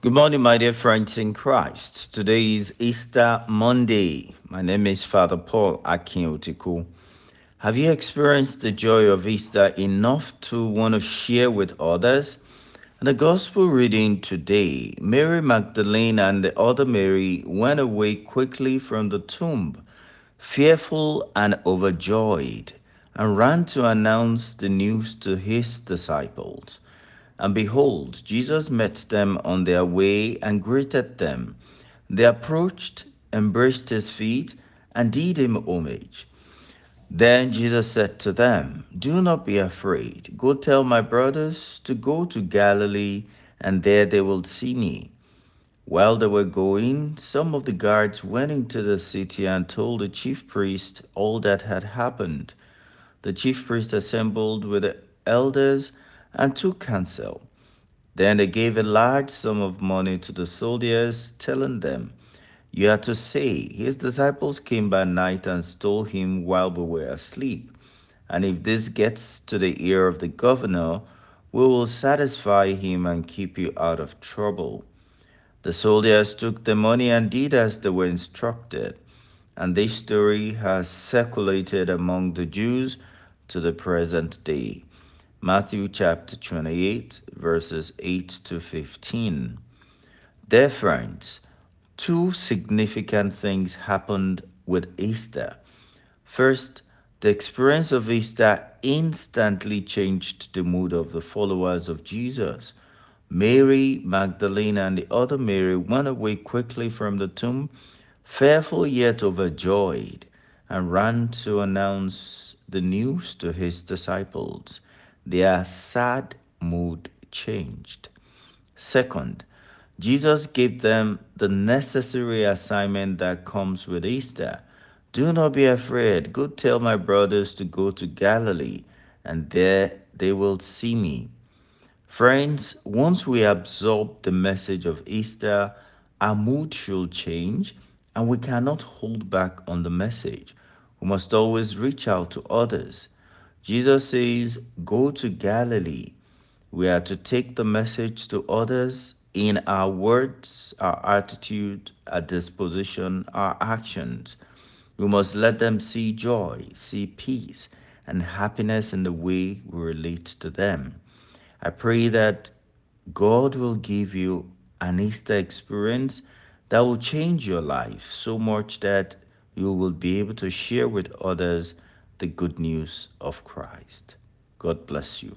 Good morning, my dear friends in Christ. Today is Easter Monday. My name is Father Paul Akinyotiku. Have you experienced the joy of Easter enough to want to share with others? the Gospel reading today, Mary Magdalene and the other Mary went away quickly from the tomb, fearful and overjoyed, and ran to announce the news to his disciples. And behold, Jesus met them on their way and greeted them. They approached, embraced his feet, and did him homage. Then Jesus said to them, Do not be afraid. Go tell my brothers to go to Galilee, and there they will see me. While they were going, some of the guards went into the city and told the chief priest all that had happened. The chief priest assembled with the elders and took counsel. Then they gave a large sum of money to the soldiers, telling them, You are to say, His disciples came by night and stole him while we were asleep. And if this gets to the ear of the governor, we will satisfy him and keep you out of trouble. The soldiers took the money and did as they were instructed. And this story has circulated among the Jews to the present day. Matthew chapter 28, verses 8 to 15. Dear friends, two significant things happened with Easter. First, the experience of Easter instantly changed the mood of the followers of Jesus. Mary Magdalene and the other Mary went away quickly from the tomb, fearful yet overjoyed, and ran to announce the news to his disciples their sad mood changed. Second, Jesus gave them the necessary assignment that comes with Easter. Do not be afraid. Go tell my brothers to go to Galilee, and there they will see me. Friends, once we absorb the message of Easter, our mood should change, and we cannot hold back on the message. We must always reach out to others. Jesus says, Go to Galilee. We are to take the message to others in our words, our attitude, our disposition, our actions. We must let them see joy, see peace, and happiness in the way we relate to them. I pray that God will give you an Easter experience that will change your life so much that you will be able to share with others the good news of Christ. God bless you.